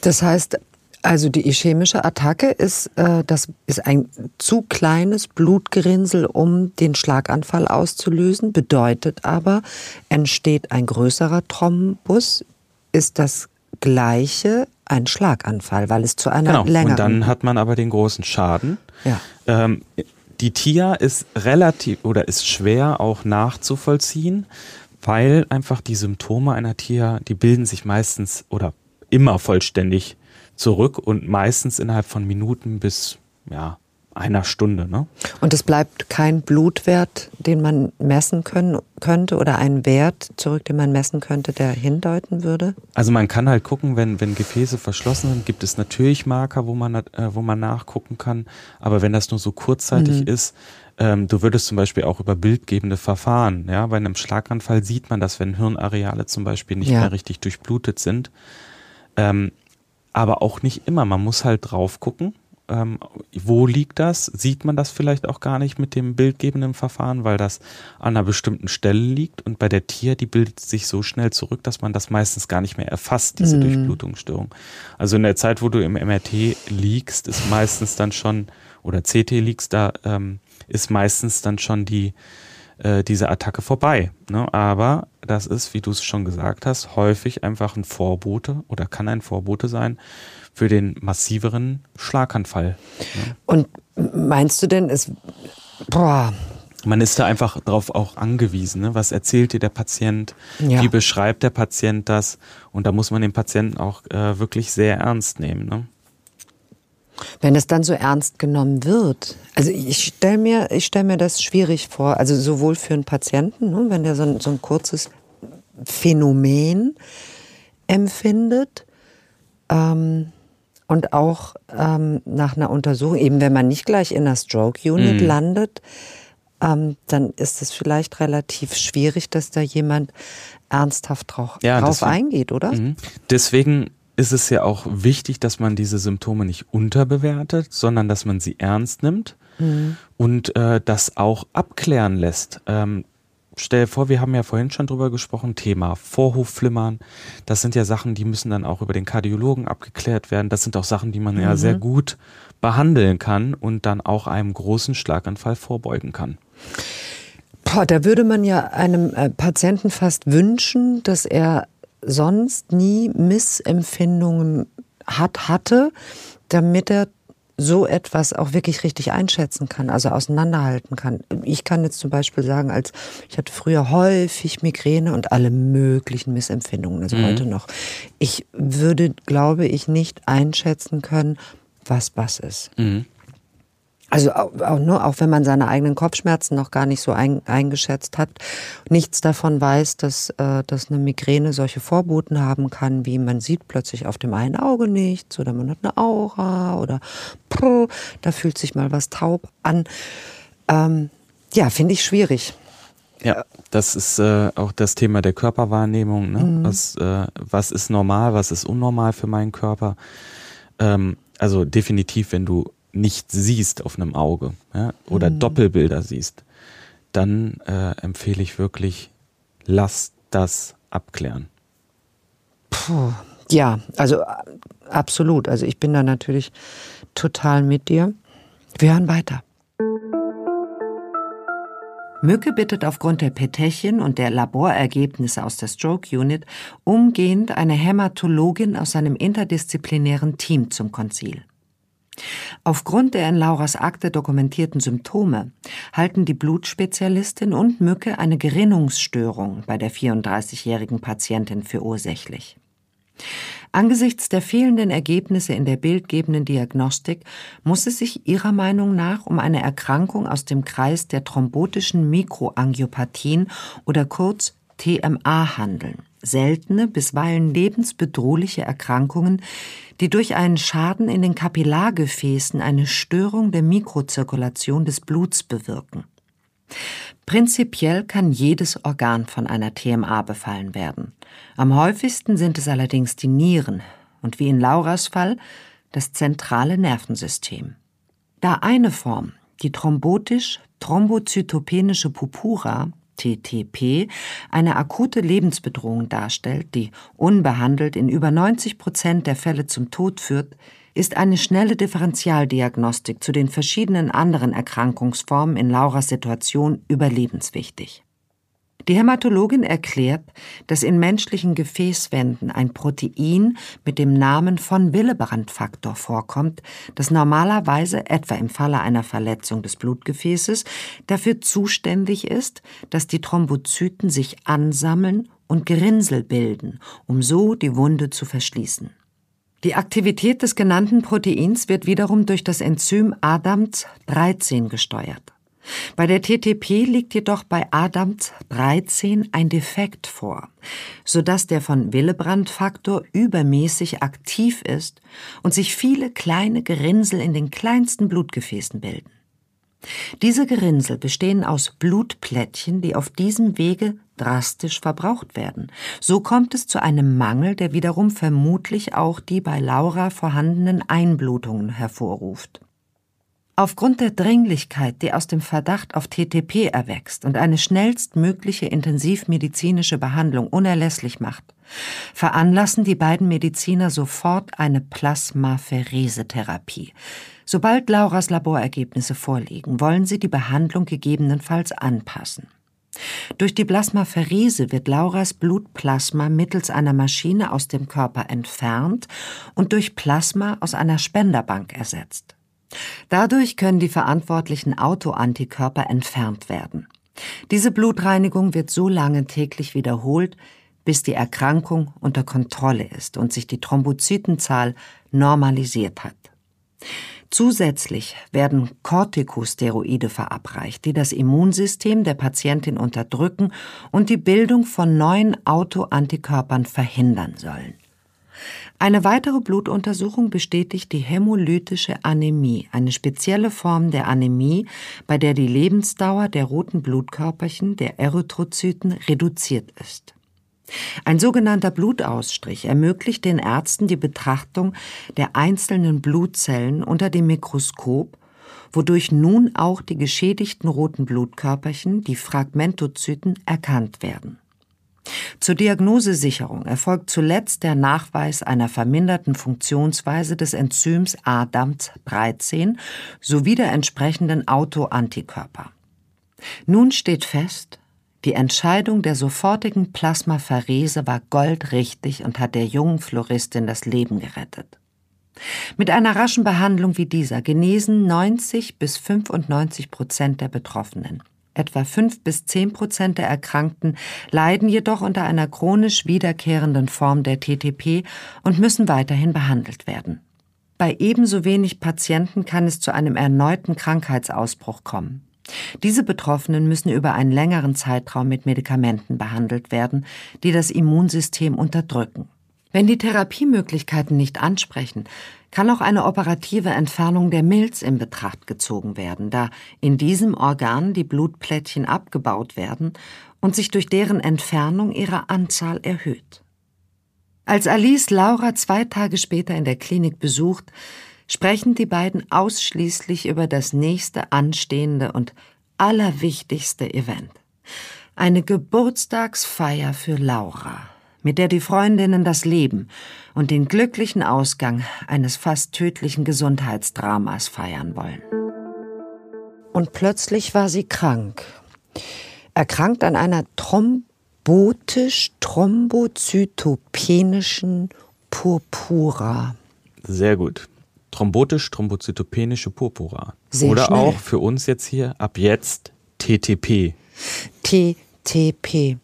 [SPEAKER 2] Das heißt, also die ischämische Attacke ist, äh, das ist ein zu kleines Blutgerinnsel, um den Schlaganfall auszulösen, bedeutet aber, entsteht ein größerer Thrombus, ist das gleiche ein Schlaganfall, weil es zu einer genau. längeren...
[SPEAKER 3] Und dann hat man aber den großen Schaden. Ja. Ähm, die TIA ist relativ oder ist schwer auch nachzuvollziehen, weil einfach die Symptome einer TIA, die bilden sich meistens oder immer vollständig zurück und meistens innerhalb von Minuten bis ja, einer Stunde. Ne?
[SPEAKER 2] Und es bleibt kein Blutwert, den man messen können, könnte oder ein Wert zurück, den man messen könnte, der hindeuten würde?
[SPEAKER 3] Also man kann halt gucken, wenn, wenn Gefäße verschlossen sind, gibt es natürlich Marker, wo man, äh, wo man nachgucken kann. Aber wenn das nur so kurzzeitig mhm. ist, ähm, du würdest zum Beispiel auch über bildgebende Verfahren, ja, bei einem Schlaganfall sieht man das, wenn Hirnareale zum Beispiel nicht ja. mehr richtig durchblutet sind. Ähm, aber auch nicht immer. Man muss halt drauf gucken ähm, wo liegt das? Sieht man das vielleicht auch gar nicht mit dem bildgebenden Verfahren, weil das an einer bestimmten Stelle liegt und bei der Tier, die bildet sich so schnell zurück, dass man das meistens gar nicht mehr erfasst, diese mhm. Durchblutungsstörung. Also in der Zeit, wo du im MRT liegst, ist meistens dann schon, oder CT liegst, da ähm, ist meistens dann schon die äh, diese Attacke vorbei. Ne? Aber das ist, wie du es schon gesagt hast, häufig einfach ein Vorbote oder kann ein Vorbote sein für den massiveren Schlaganfall.
[SPEAKER 2] Ne? Und meinst du denn, es boah,
[SPEAKER 3] man ist da einfach darauf auch angewiesen. Ne? Was erzählt dir der Patient? Ja. Wie beschreibt der Patient das? Und da muss man den Patienten auch äh, wirklich sehr ernst nehmen. Ne?
[SPEAKER 2] Wenn es dann so ernst genommen wird, also ich stelle mir, ich mir das schwierig vor, also sowohl für einen Patienten, ne, wenn der so ein, so ein kurzes Phänomen empfindet, ähm, und auch ähm, nach einer Untersuchung, eben wenn man nicht gleich in der Stroke Unit mhm. landet, ähm, dann ist es vielleicht relativ schwierig, dass da jemand ernsthaft drauf, ja, drauf deswegen, eingeht, oder? Mhm.
[SPEAKER 3] Deswegen ist es ja auch wichtig, dass man diese Symptome nicht unterbewertet, sondern dass man sie ernst nimmt mhm. und äh, das auch abklären lässt. Ähm, stell dir vor, wir haben ja vorhin schon drüber gesprochen, Thema Vorhofflimmern. Das sind ja Sachen, die müssen dann auch über den Kardiologen abgeklärt werden. Das sind auch Sachen, die man mhm. ja sehr gut behandeln kann und dann auch einem großen Schlaganfall vorbeugen kann.
[SPEAKER 2] Boah, da würde man ja einem äh, Patienten fast wünschen, dass er sonst nie Missempfindungen hat, hatte, damit er so etwas auch wirklich richtig einschätzen kann, also auseinanderhalten kann. Ich kann jetzt zum Beispiel sagen, als ich hatte früher häufig Migräne und alle möglichen Missempfindungen, also mhm. heute noch. Ich würde, glaube ich, nicht einschätzen können, was was ist. Mhm. Also auch, auch, nur, auch wenn man seine eigenen Kopfschmerzen noch gar nicht so ein, eingeschätzt hat, nichts davon weiß, dass, äh, dass eine Migräne solche Vorboten haben kann, wie man sieht plötzlich auf dem einen Auge nichts oder man hat eine Aura oder prr, da fühlt sich mal was taub an. Ähm, ja, finde ich schwierig.
[SPEAKER 3] Ja, das ist äh, auch das Thema der Körperwahrnehmung. Ne? Mhm. Was, äh, was ist normal, was ist unnormal für meinen Körper? Ähm, also definitiv, wenn du nicht siehst auf einem Auge ja, oder mhm. Doppelbilder siehst, dann äh, empfehle ich wirklich, lass das abklären.
[SPEAKER 2] Puh. Ja, also äh, absolut. Also ich bin da natürlich total mit dir. Wir hören weiter. Mücke bittet aufgrund der Petechien und der Laborergebnisse aus der Stroke Unit umgehend eine Hämatologin aus seinem interdisziplinären Team zum Konzil. Aufgrund der in Lauras Akte dokumentierten Symptome halten die Blutspezialistin und Mücke eine Gerinnungsstörung bei der 34-jährigen Patientin für ursächlich. Angesichts der fehlenden Ergebnisse in der bildgebenden Diagnostik muss es sich ihrer Meinung nach um eine Erkrankung aus dem Kreis der thrombotischen Mikroangiopathien oder kurz TMA handeln seltene, bisweilen lebensbedrohliche Erkrankungen, die durch einen Schaden in den Kapillargefäßen eine Störung der Mikrozirkulation des Bluts bewirken. Prinzipiell kann jedes Organ von einer TMA befallen werden. Am häufigsten sind es allerdings die Nieren und wie in Lauras Fall das zentrale Nervensystem. Da eine Form, die thrombotisch thrombozytopenische Purpura, TTP eine akute Lebensbedrohung darstellt, die unbehandelt in über 90 Prozent der Fälle zum Tod führt, ist eine schnelle Differentialdiagnostik zu den verschiedenen anderen Erkrankungsformen in Lauras Situation überlebenswichtig. Die Hämatologin erklärt, dass in menschlichen Gefäßwänden ein Protein mit dem Namen von Willebrand-Faktor vorkommt, das normalerweise etwa im Falle einer Verletzung des Blutgefäßes dafür zuständig ist, dass die Thrombozyten sich ansammeln und Gerinnsel bilden, um so die Wunde zu verschließen. Die Aktivität des genannten Proteins wird wiederum durch das Enzym ADAMS 13 gesteuert. Bei der TTP liegt jedoch bei ADAMS 13 ein Defekt vor, sodass der von Willebrand-Faktor übermäßig aktiv ist und sich viele kleine Gerinnsel in den kleinsten Blutgefäßen bilden. Diese Gerinnsel bestehen aus Blutplättchen, die auf diesem Wege drastisch verbraucht werden. So kommt es zu einem Mangel, der wiederum vermutlich auch die bei Laura vorhandenen Einblutungen hervorruft. Aufgrund der Dringlichkeit, die aus dem Verdacht auf TTP erwächst und eine schnellstmögliche intensivmedizinische Behandlung unerlässlich macht, veranlassen die beiden Mediziner sofort eine Plasmapheresetherapie. Sobald Lauras Laborergebnisse vorliegen, wollen sie die Behandlung gegebenenfalls anpassen. Durch die Plasmapherese wird Lauras Blutplasma mittels einer Maschine aus dem Körper entfernt und durch Plasma aus einer Spenderbank ersetzt. Dadurch können die verantwortlichen Autoantikörper entfernt werden. Diese Blutreinigung wird so lange täglich wiederholt, bis die Erkrankung unter Kontrolle ist und sich die Thrombozytenzahl normalisiert hat. Zusätzlich werden Corticosteroide verabreicht, die das Immunsystem der Patientin unterdrücken und die Bildung von neuen Autoantikörpern verhindern sollen. Eine weitere Blutuntersuchung bestätigt die hämolytische Anämie, eine spezielle Form der Anämie, bei der die Lebensdauer der roten Blutkörperchen, der Erythrozyten, reduziert ist. Ein sogenannter Blutausstrich ermöglicht den Ärzten die Betrachtung der einzelnen Blutzellen unter dem Mikroskop, wodurch nun auch die geschädigten roten Blutkörperchen, die Fragmentozyten, erkannt werden. Zur Diagnosesicherung erfolgt zuletzt der Nachweis einer verminderten Funktionsweise des Enzyms ADAMT13 sowie der entsprechenden Autoantikörper. Nun steht fest, die Entscheidung der sofortigen Plasmapherese war goldrichtig und hat der jungen Floristin das Leben gerettet. Mit einer raschen Behandlung wie dieser genesen 90 bis 95 Prozent der Betroffenen. Etwa fünf bis zehn Prozent der Erkrankten leiden jedoch unter einer chronisch wiederkehrenden Form der TTP und müssen weiterhin behandelt werden. Bei ebenso wenig Patienten kann es zu einem erneuten Krankheitsausbruch kommen. Diese Betroffenen müssen über einen längeren Zeitraum mit Medikamenten behandelt werden, die das Immunsystem unterdrücken. Wenn die Therapiemöglichkeiten nicht ansprechen, kann auch eine operative Entfernung der Milz in Betracht gezogen werden, da in diesem Organ die Blutplättchen abgebaut werden und sich durch deren Entfernung ihre Anzahl erhöht. Als Alice Laura zwei Tage später in der Klinik besucht, sprechen die beiden ausschließlich über das nächste anstehende und allerwichtigste Event. Eine Geburtstagsfeier für Laura mit der die Freundinnen das Leben und den glücklichen Ausgang eines fast tödlichen Gesundheitsdramas feiern wollen. Und plötzlich war sie krank. Erkrankt an einer thrombotisch-thrombozytopenischen Purpura.
[SPEAKER 3] Sehr gut. Thrombotisch-thrombozytopenische Purpura. Sehr Oder schnell. auch für uns jetzt hier ab jetzt TTP.
[SPEAKER 2] TTP.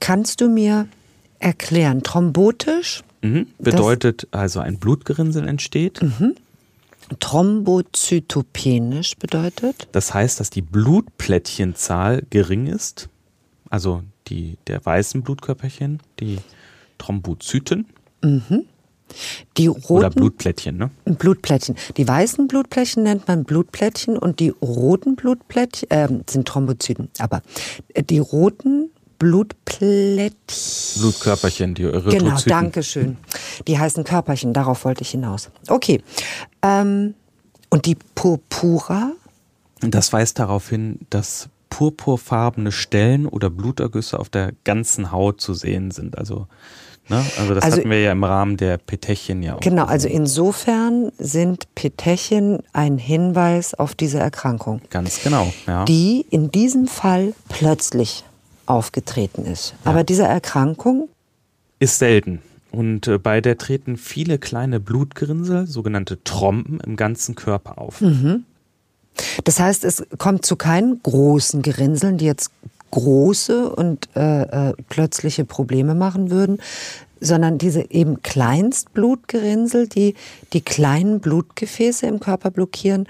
[SPEAKER 2] Kannst du mir erklären. Thrombotisch?
[SPEAKER 3] Mhm. Bedeutet also ein Blutgerinnsel entsteht. Mhm.
[SPEAKER 2] Thrombozytopenisch bedeutet?
[SPEAKER 3] Das heißt, dass die Blutplättchenzahl gering ist. Also die der weißen Blutkörperchen, die Thrombozyten. Mhm. Die roten, Oder Blutplättchen, ne?
[SPEAKER 2] Blutplättchen. Die weißen Blutplättchen nennt man Blutplättchen und die roten Blutplättchen äh, sind Thrombozyten. Aber die roten Blutplättchen.
[SPEAKER 3] Blutkörperchen, die Erythrozyten.
[SPEAKER 2] Genau, danke schön. Die heißen Körperchen, darauf wollte ich hinaus. Okay. Ähm, und die Purpura?
[SPEAKER 3] Das weist darauf hin, dass purpurfarbene Stellen oder Blutergüsse auf der ganzen Haut zu sehen sind. Also, ne? also das also, hatten wir ja im Rahmen der Petechien ja auch.
[SPEAKER 2] Genau, also insofern sind Petechien ein Hinweis auf diese Erkrankung.
[SPEAKER 3] Ganz genau,
[SPEAKER 2] ja. Die in diesem Fall plötzlich aufgetreten ist. Ja. Aber diese Erkrankung
[SPEAKER 3] ist selten. Und äh, bei der treten viele kleine Blutgerinnsel, sogenannte Trompen, im ganzen Körper auf. Mhm.
[SPEAKER 2] Das heißt, es kommt zu keinen großen Gerinnseln, die jetzt große und äh, äh, plötzliche Probleme machen würden, sondern diese eben Kleinstblutgerinnsel, die die kleinen Blutgefäße im Körper blockieren.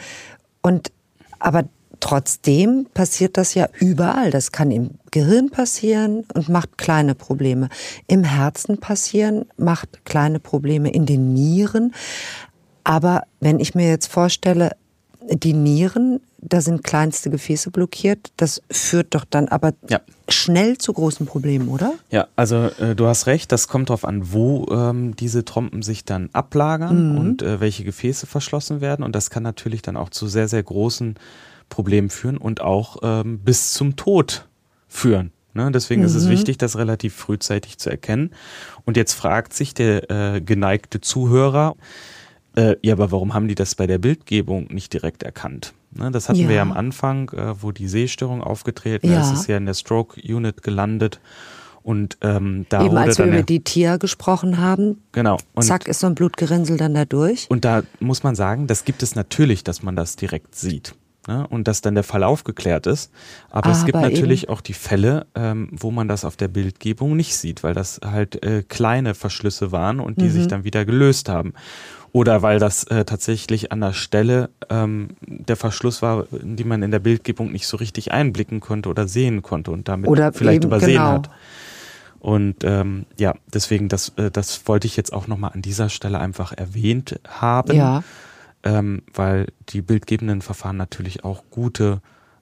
[SPEAKER 2] Und aber trotzdem passiert das ja überall. Das kann im Gehirn passieren und macht kleine Probleme. Im Herzen passieren, macht kleine Probleme in den Nieren. Aber wenn ich mir jetzt vorstelle, die Nieren, da sind kleinste Gefäße blockiert. Das führt doch dann aber ja. schnell zu großen Problemen, oder?
[SPEAKER 3] Ja, also äh, du hast recht, das kommt darauf an, wo ähm, diese Trompen sich dann ablagern mhm. und äh, welche Gefäße verschlossen werden. Und das kann natürlich dann auch zu sehr, sehr großen Problemen führen und auch ähm, bis zum Tod führen. Ne? Deswegen mhm. ist es mhm. wichtig, das relativ frühzeitig zu erkennen. Und jetzt fragt sich der äh, geneigte Zuhörer, äh, ja, aber warum haben die das bei der Bildgebung nicht direkt erkannt? Ne, das hatten ja. wir ja am Anfang, äh, wo die Sehstörung aufgetreten ja. ist, ist ja in der Stroke Unit gelandet. Und ähm, da
[SPEAKER 2] Eben als wir über die TIA gesprochen haben,
[SPEAKER 3] genau.
[SPEAKER 2] Und zack, ist so ein Blutgerinnsel dann da durch.
[SPEAKER 3] Und da muss man sagen, das gibt es natürlich, dass man das direkt sieht. Ne? Und dass dann der Verlauf geklärt ist. Aber, Aber es gibt natürlich auch die Fälle, ähm, wo man das auf der Bildgebung nicht sieht, weil das halt äh, kleine Verschlüsse waren und die mhm. sich dann wieder gelöst haben. Oder weil das äh, tatsächlich an der Stelle ähm, der Verschluss war, die man in der Bildgebung nicht so richtig einblicken konnte oder sehen konnte und damit oder vielleicht eben, übersehen genau. hat. Und ähm, ja, deswegen, das, äh, das wollte ich jetzt auch nochmal an dieser Stelle einfach erwähnt haben, ja. Ähm, weil die bildgebenden Verfahren natürlich auch gute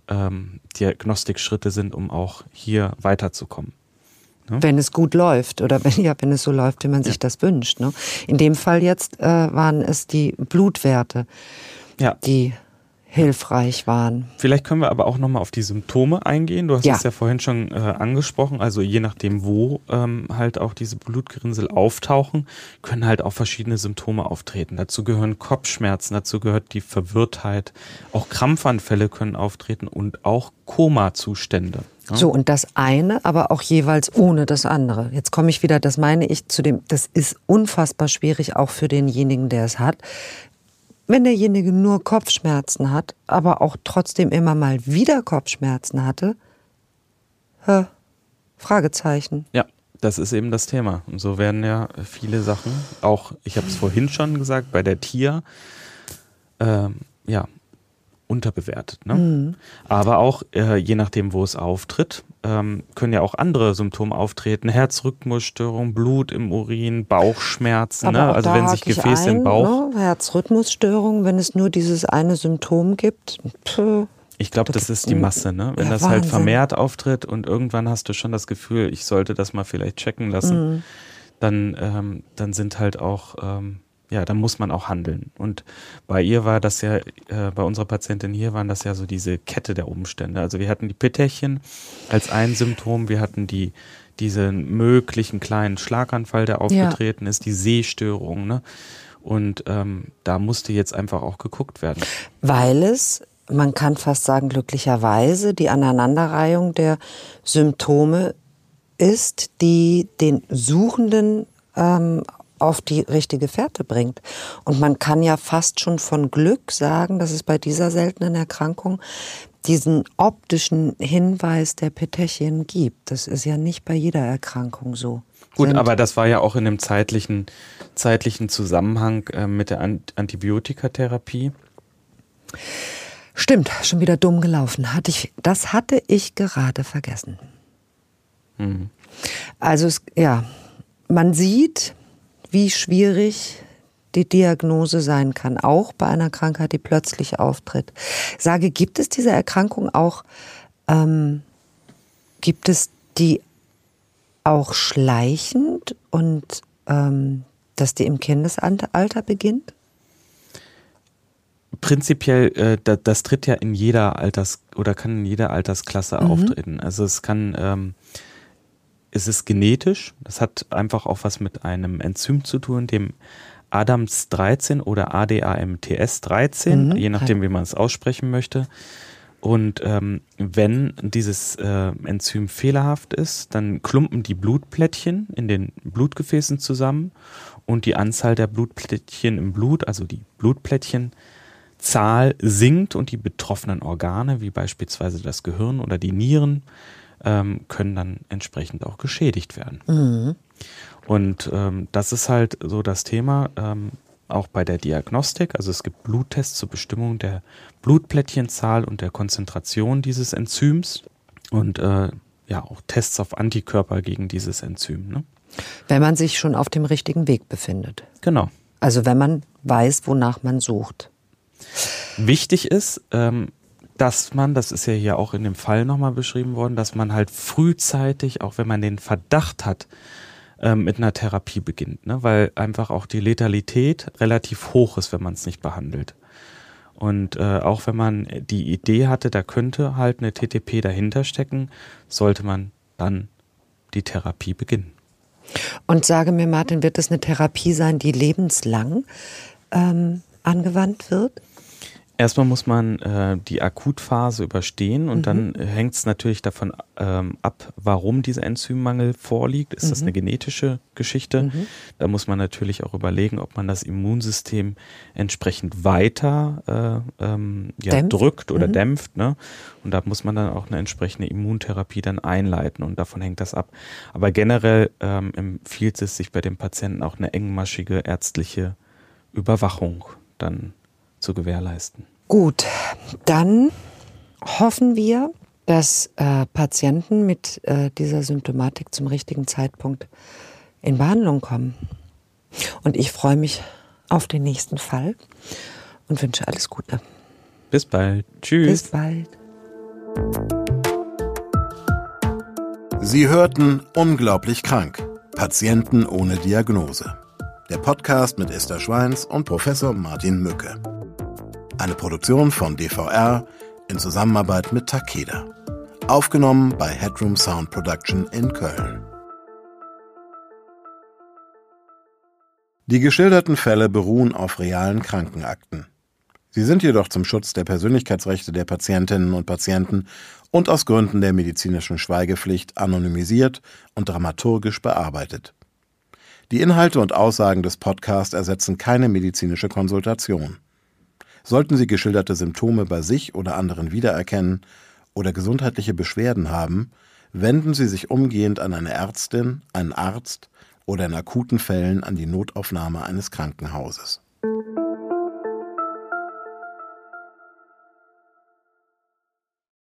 [SPEAKER 3] ähm, Diagnostikschritte sind, um auch hier weiterzukommen.
[SPEAKER 2] Ne? Wenn es gut läuft oder wenn, [LAUGHS] ja, wenn es so läuft, wie man ja. sich das wünscht. Ne? In dem Fall jetzt äh, waren es die Blutwerte, ja. die hilfreich waren.
[SPEAKER 3] Vielleicht können wir aber auch nochmal auf die Symptome eingehen. Du hast ja. es ja vorhin schon äh, angesprochen. Also je nachdem, wo ähm, halt auch diese Blutgerinnsel auftauchen, können halt auch verschiedene Symptome auftreten. Dazu gehören Kopfschmerzen, dazu gehört die Verwirrtheit. Auch Krampfanfälle können auftreten und auch Koma-Zustände.
[SPEAKER 2] Ja? So, und das eine, aber auch jeweils ohne das andere. Jetzt komme ich wieder, das meine ich zu dem, das ist unfassbar schwierig, auch für denjenigen, der es hat. Wenn derjenige nur Kopfschmerzen hat, aber auch trotzdem immer mal wieder Kopfschmerzen hatte, hä, Fragezeichen.
[SPEAKER 3] Ja, das ist eben das Thema. Und so werden ja viele Sachen, auch, ich habe es vorhin schon gesagt, bei der Tier, ähm, ja, unterbewertet. Ne? Mhm. Aber auch, äh, je nachdem, wo es auftritt, ähm, können ja auch andere Symptome auftreten. Herzrhythmusstörung, Blut im Urin, Bauchschmerzen. Ne? Also wenn sich Gefäße ein, im Bauch...
[SPEAKER 2] Ne? Herzrhythmusstörung, wenn es nur dieses eine Symptom gibt. Pff.
[SPEAKER 3] Ich glaube, das ist die Masse, ne? Wenn ja, das halt Wahnsinn. halt vermehrt auftritt und irgendwann hast du schon das Gefühl, ich sollte das mal vielleicht checken lassen, mhm. dann, ähm, dann sind halt auch ähm, ja, da muss man auch handeln. Und bei ihr war das ja, äh, bei unserer Patientin hier waren das ja so diese Kette der Umstände. Also wir hatten die Pittärchen als ein Symptom, wir hatten die diesen möglichen kleinen Schlaganfall, der aufgetreten ja. ist, die Sehstörung, ne? Und ähm, da musste jetzt einfach auch geguckt werden.
[SPEAKER 2] Weil es, man kann fast sagen, glücklicherweise die Aneinanderreihung der Symptome ist, die den Suchenden ähm, auf die richtige Fährte bringt. Und man kann ja fast schon von Glück sagen, dass es bei dieser seltenen Erkrankung diesen optischen Hinweis der Petechien gibt. Das ist ja nicht bei jeder Erkrankung so.
[SPEAKER 3] Gut, Sind aber das war ja auch in dem zeitlichen, zeitlichen Zusammenhang äh, mit der Antibiotikatherapie.
[SPEAKER 2] Stimmt, schon wieder dumm gelaufen. Hatte ich, das hatte ich gerade vergessen. Mhm. Also es, ja, man sieht, wie schwierig die Diagnose sein kann, auch bei einer Krankheit, die plötzlich auftritt. Sage, gibt es diese Erkrankung auch, ähm, gibt es die auch schleichend und ähm, dass die im Kindesalter beginnt?
[SPEAKER 3] Prinzipiell, äh, das, das, tritt ja in jeder Alters- oder kann in jeder Altersklasse mhm. auftreten. Also es kann ähm, es ist genetisch. Das hat einfach auch was mit einem Enzym zu tun, dem Adams 13 oder ADAMTS 13, mhm. je nachdem, wie man es aussprechen möchte. Und ähm, wenn dieses äh, Enzym fehlerhaft ist, dann klumpen die Blutplättchen in den Blutgefäßen zusammen und die Anzahl der Blutplättchen im Blut, also die Blutplättchenzahl sinkt und die betroffenen Organe, wie beispielsweise das Gehirn oder die Nieren, ähm, können dann entsprechend auch geschädigt werden. Mhm. Und ähm, das ist halt so das Thema. Ähm, auch bei der Diagnostik. Also es gibt Bluttests zur Bestimmung der Blutplättchenzahl und der Konzentration dieses Enzyms und äh, ja auch Tests auf Antikörper gegen dieses Enzym. Ne?
[SPEAKER 2] Wenn man sich schon auf dem richtigen Weg befindet.
[SPEAKER 3] Genau.
[SPEAKER 2] Also wenn man weiß, wonach man sucht.
[SPEAKER 3] Wichtig ist, ähm, dass man, das ist ja hier auch in dem Fall nochmal beschrieben worden, dass man halt frühzeitig, auch wenn man den Verdacht hat, ähm, mit einer Therapie beginnt, ne? weil einfach auch die Letalität relativ hoch ist, wenn man es nicht behandelt. Und äh, auch wenn man die Idee hatte, da könnte halt eine TTP dahinter stecken, sollte man dann die Therapie beginnen.
[SPEAKER 2] Und sage mir, Martin, wird es eine Therapie sein, die lebenslang ähm, angewandt wird?
[SPEAKER 3] Erstmal muss man äh, die Akutphase überstehen und mhm. dann hängt es natürlich davon ähm, ab, warum dieser Enzymmangel vorliegt. Ist mhm. das eine genetische Geschichte? Mhm. Da muss man natürlich auch überlegen, ob man das Immunsystem entsprechend weiter äh, ähm, ja, drückt oder mhm. dämpft. Ne? Und da muss man dann auch eine entsprechende Immuntherapie dann einleiten und davon hängt das ab. Aber generell ähm, empfiehlt es sich bei dem Patienten auch eine engmaschige ärztliche Überwachung dann zu gewährleisten.
[SPEAKER 2] Gut, dann hoffen wir, dass äh, Patienten mit äh, dieser Symptomatik zum richtigen Zeitpunkt in Behandlung kommen. Und ich freue mich auf den nächsten Fall und wünsche alles Gute.
[SPEAKER 3] Bis bald. Tschüss.
[SPEAKER 2] Bis bald.
[SPEAKER 1] Sie hörten Unglaublich krank. Patienten ohne Diagnose. Der Podcast mit Esther Schweins und Professor Martin Mücke. Eine Produktion von DVR in Zusammenarbeit mit Takeda. Aufgenommen bei Headroom Sound Production in Köln. Die geschilderten Fälle beruhen auf realen Krankenakten. Sie sind jedoch zum Schutz der Persönlichkeitsrechte der Patientinnen und Patienten und aus Gründen der medizinischen Schweigepflicht anonymisiert und dramaturgisch bearbeitet. Die Inhalte und Aussagen des Podcasts ersetzen keine medizinische Konsultation. Sollten Sie geschilderte Symptome bei sich oder anderen wiedererkennen oder gesundheitliche Beschwerden haben, wenden Sie sich umgehend an eine Ärztin, einen Arzt oder in akuten Fällen an die Notaufnahme eines Krankenhauses